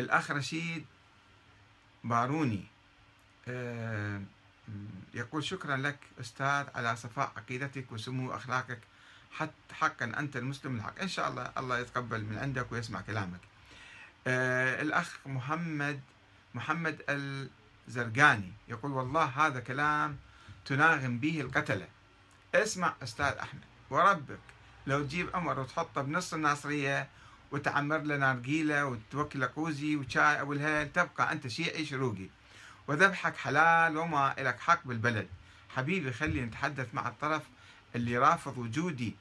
الأخ رشيد باروني. آه، يقول شكرا لك أستاذ على صفاء عقيدتك وسمو أخلاقك حتى حقا أنت المسلم الحق. إن شاء الله الله يتقبل من عندك ويسمع كلامك. آه، الأخ محمد محمد الزرقاني يقول والله هذا كلام تناغم به القتلة. اسمع أستاذ أحمد وربك لو تجيب عمر وتحطه بنص الناصرية وتعمر له نارجيلة وتوكل قوزي وشاي أبو الهيل. تبقى أنت شيعي شروقي وذبحك حلال وما لك حق بالبلد. حبيبي خلي نتحدث مع الطرف اللي رافض وجودي.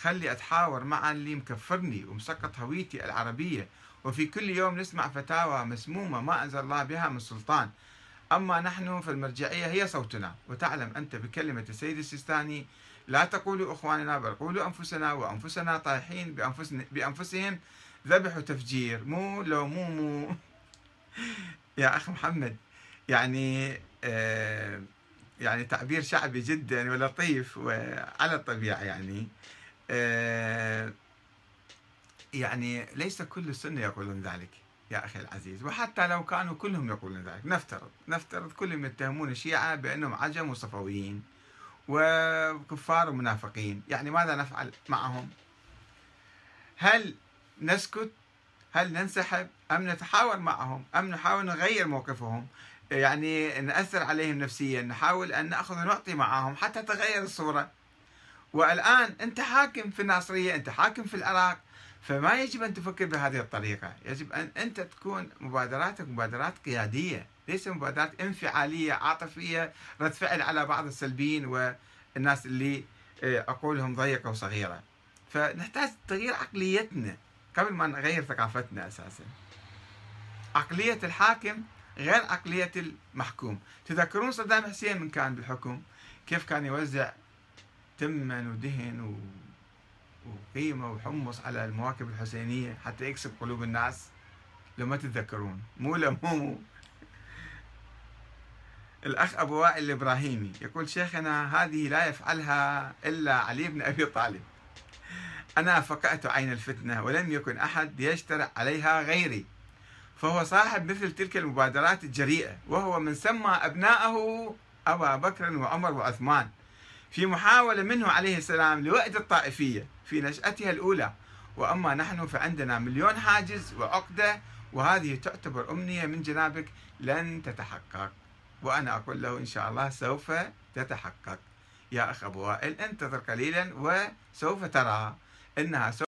خلي أتحاور مع اللي مكفرني ومسقط هويتي العربية. وفي كل يوم نسمع فتاوى مسمومة ما أنزل الله بها من سلطان. أما نحن فالمرجعية هي صوتنا. وتعلم أنت بكلمة السيد السيستاني لا تقولوا إخواننا بل قولوا أنفسنا وأنفسنا طايحين بأنفسهم ذبح وتفجير مو لو مو مو. يا أخ محمد يعني آه يعني تعبير شعبي جدا ولطيف وعلى الطبيعة يعني. آه يعني ليس كل السنة يقولون ذلك يا أخي العزيز وحتى لو كانوا كلهم يقولون ذلك نفترض نفترض كلهم يتهمون الشيعة بأنهم عجم وصفويين. وكفار ومنافقين. يعني ماذا نفعل معهم؟ هل نسكت؟ هل ننسحب؟ أم نتحاور معهم؟ أم نحاول نغير موقفهم؟ يعني نأثر عليهم نفسيا نحاول أن نأخذ ونعطي معهم حتى تغير الصورة. والآن أنت حاكم في الناصرية أنت حاكم في العراق. فما يجب أن تفكر بهذه الطريقة. يجب أن أنت تكون مبادراتك مبادرات قيادية ليس مبادرات انفعالية عاطفية رد فعل على بعض السلبيين والناس اللي آه، عقولهم ضيقة وصغيرة. فنحتاج تغيير عقليتنا قبل ما نغير ثقافتنا أساسا. عقلية الحاكم غير عقلية المحكوم. تذكرون صدام حسين من كان بالحكم؟ كيف كان يوزع تمن ودهن و... وقيمة وحمص على المواكب الحسينية حتى يكسب قلوب الناس. لو ما تتذكرون. مو لا مو الأخ أبو وائل الإبراهيمي يقول شيخنا هذه لا يفعلها إلا علي بن أبي طالب. أنا فقأت عين الفتنة ولم يكن أحد يشترع عليها غيري. فهو صاحب مثل تلك المبادرات الجريئة. وهو من سمى أبناءه أبا بكر وعمر وعثمان. في محاولة منه عليه السلام لوأد الطائفية في نشأتها الأولى. وأما نحن فعندنا مليون حاجز وعقدة وهذه تعتبر أمنية من جنابك لن تتحقق. وأنا أقول له إن شاء الله سوف تتحقق. يا أخ أبو وائل انتظر قليلا وسوف ترى أنها سوف